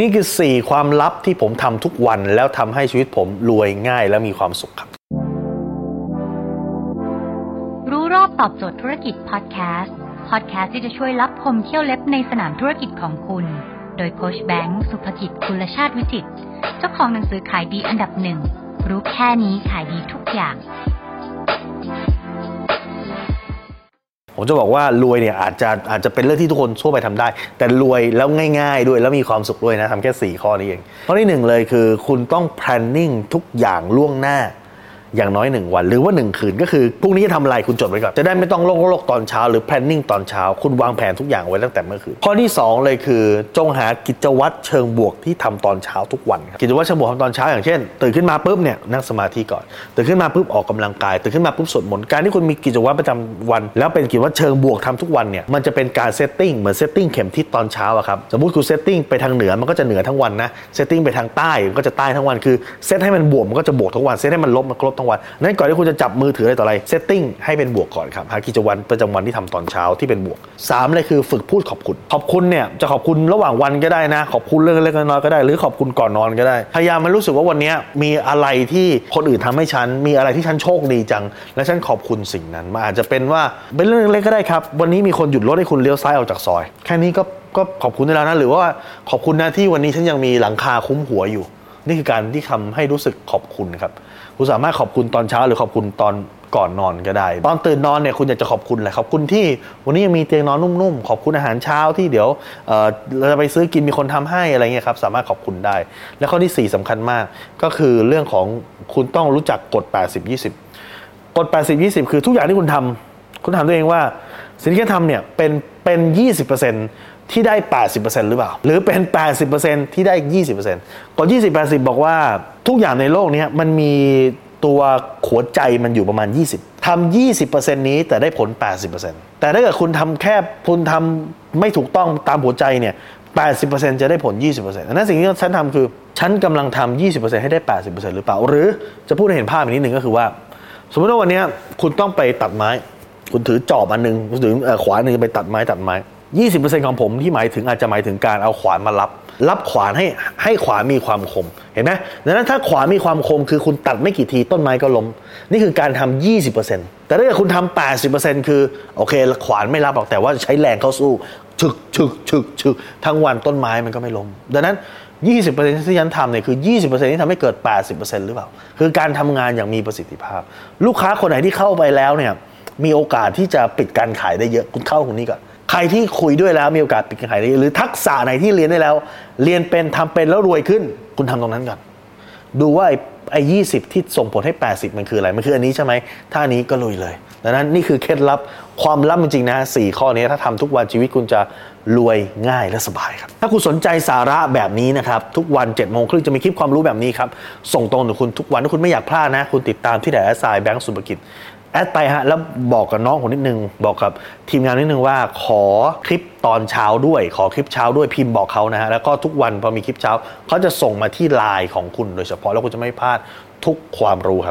นี่คือ 4 ความลับที่ผมทำทุกวันแล้วทำให้ชีวิตผมรวยง่ายและมีความสุขครับ รู้รอบตอบโจทย์ธุรกิจพอดแคสต์พอดแคสต์ที่จะช่วยรับพมเที่ยวเล็บในสนามธุรกิจของคุณ โดยโคชแบงค์สุภกิจคุณชาติวิจิตเจ้าของหนังสือขายดีอันดับหนึ่งรู้แค่นี้ขายดีทุกอย่าง ผมจะบอกว่ารวยเนี่ยอาจจะอาจจะเป็นเรื่องที่ทุกคนทั่วไปทำได้ แต่รวยแล้วง่าย ๆ ด้วยแล้วมีความสุขด้วยนะทำแค่ 4 ข้อนี้เองข้อที่หนึ่งเลยคือ คุณต้อง planning ทุกอย่างล่วงหน้า อย่างน้อย 1 วัน หรือว่า 1 คืนก็คือพรุ่งนี้จะทำอะไรคุณจดไว้ก่อน จะได้ไม่ต้องโลกโลกตอนเช้า หรือ planning ตอนเช้า คุณวางแผนทุกอย่างไว้ตั้งแต่เมื่อคืน ข้อที่ 2 เลยคือ จงหากิจวัตรเชิงบวกที่ทำตอนเช้าทุกวันครับกิจวัตรเชิงบวกทำตอนเช้าอย่างเช่น ตื่นขึ้นมาปุ๊บเนี่ยนั่งสมาธิก่อน ตื่นขึ้นมาปุ๊บออกกำลังกาย ตื่นขึ้นมาปุ๊บสวดมนต์การที่คุณมีกิจวัตรประจำวัน แล้วเป็นกิจวัตรเชิงบวกทำทุกวันเนี่ยมันจะเป็นการ setting เหมือน setting เข็มทิศตอนเช้าอะครับสมมติคุณ setting ไปทางเหนือมันก็จะเหนือทั้งวันนะsetting ไปทางใต้มันก็จะใต้ทั้งวันคือเซตให้มันบวกมันก็จะบวกทั้งวันเซตให้มันลบมันลบทั้งวันนั้นก่อนที่คุณจะจับมือถืออะไรต่ออะไร setting ให้เป็นบวกก่อนครับหากิจวัตรประจำวันที่ทำตอนเช้าที่เป็นบวกสามเลยคือฝึกพูดขอบคุณ ขอบคุณเนี่ยจะขอบคุณระหว่างวันก็ได้นะ ขอบคุณเรื่องเล็กๆน้อยๆก็ได้ หรือขอบคุณก่อนนอนก็ได้ พยายามมันรู้สึกว่าวันนี้มีอะไรที่คนอื่นทำให้ฉัน มีอะไรที่ฉันโชคดีจัง และฉันขอบคุณสิ่งนั้นมันอาจจะเป็นว่าเป็นเรื่องเล็กๆก็ได้ครับ วันนี้มีคนหยุดรถให้คุณเลี้ยวซ้ายออกจากซอย แค่นี้ก็ก็ขอบคุณได้แล้วนะหรือว่าขอบคุณนะที่วันนี้ฉันยังมีหลังคาคุ้มหัวอยู่ นี่คือการที่ทำให้รู้สึกขอบคุณครับคุณสามารถขอบคุณตอนเช้าหรือขอบคุณตอนก่อนนอนก็ได้ ตอนตื่นนอนเนี่ยคุณอยากจะขอบคุณอะไรขอบคุณที่วันนี้ยังมีเตียงนอนนุ่มๆ ขอบคุณอาหารเช้าที่เดี๋ยวเราจะไปซื้อกินมีคนทำให้อะไรเงี้ยครับสามารถขอบคุณได้ และข้อที่ 4สำคัญมาก ก็คือเรื่องของคุณต้องรู้จักกฎ 80-20 กฎ 80-20 คือทุกอย่างที่คุณทำคุณถามตัวเองว่า สิ่งที่คุณทำเนี่ยเป็นเป็น 20% ที่ได้ 80%หรือเปล่า หรือเป็น 80%ที่ได้ 20%กฎ20 80 บอกว่าทุกอย่างในโลกนี้มันมีตัวหัวใจมันอยู่ประมาณ 20ทำ20%นี้แต่ได้ผล 80%แต่ถ้าเกิดคุณทำแค่คุณทำไม่ถูกต้องตามหัวใจเนี่ย 80%จะได้ผล 20%อันนั้นสิ่งที่ฉันทำคือ ฉันกำลังทำ20%ให้ได้ 80%หรือเปล่า หรือจะพูดให้เห็นภาพอีกนิดหนึ่งก็คือว่า สมมติว่าวันนี้คุณต้องไปตัดไม้ คุณถือจอบอันหนึงคุณถือขวานหนึ่งไปตัดไม้ตัดไม้ 20%ของผมที่หมายถึงอาจจะหมายถึงการเอาขวานมารับ รับขวานให้ให้ขวานมีความคมเห็นไหมดังนั้นถ้าขวานมีความคมคือคุณตัดไม่กี่ทีต้นไม้ก็ล้ม นี่คือการทำ20%แต่ถ้าเกิดคุณทำ80%คือโอเคขวานไม่รับหรอกแต่ว่าใช้แรงเข้าสู้ฉึกฉึกฉึกฉึกทั้งวันต้นไม้มันก็ไม่ล้มดังนั้น 20%ที่ฉันทำเนี่ยคือ 20%ที่ทำให้เกิด 80%หรือเปล่า คือการทำงานอย่างมีประสิทธิภาพ ลูกค้าคนไหนที่เข้าไปแล้วเนี่ยมีโอกาสที่จะปิดการขายได้เยอะคุณเข้าตรงนี้ก่อน ใครที่คุยด้วยแล้วมีโอกาสปิดการขายได้หรือทักษะไหนที่เรียนได้แล้ว เรียนเป็นทำเป็นแล้วรวยขึ้น คุณทำตรงนั้นก่อนดูว่าไอ้ไอ้ยีที่ส่งผลให้ 80 มันคืออะไร มันคืออันนี้ใช่ไหม ถ้านี้ก็ลุยเลย ดังนั้นนี่คือเคล็ดลับความลับจริงๆนะสี่ข้อนี้ถ้าทำทุกวันชีวิตคุณจะรวยง่ายและสบายครับ ถ้าคุณสนใจสาระแบบนี้นะครับ ทุกวัน7จ็ดโมงครึ่งจะมีคลิปความรู้แบบนี้ครับ ส่งตรงถึงคุณทุกวันถ้าคุณไม่อยากพลาดนะ คุณติดตามที่ไหนแอสไซแบงก์สุภกิจ แอดไปฮะแล้วบอกกับน้องผมนิดนึง บอกกับทีมงานนิดนึงว่าขอคลิปตอนเช้าด้วย ขอคลิปเช้าด้วยพิมพ์บอกเขานะฮะแล้วก็ทุกวันพอมีคลิปเช้าเขาจะส่งมาที่ไลน์ของคุณโดยเฉพาะแล้วคุณจะไม่พลาดทุกความรู้ครับ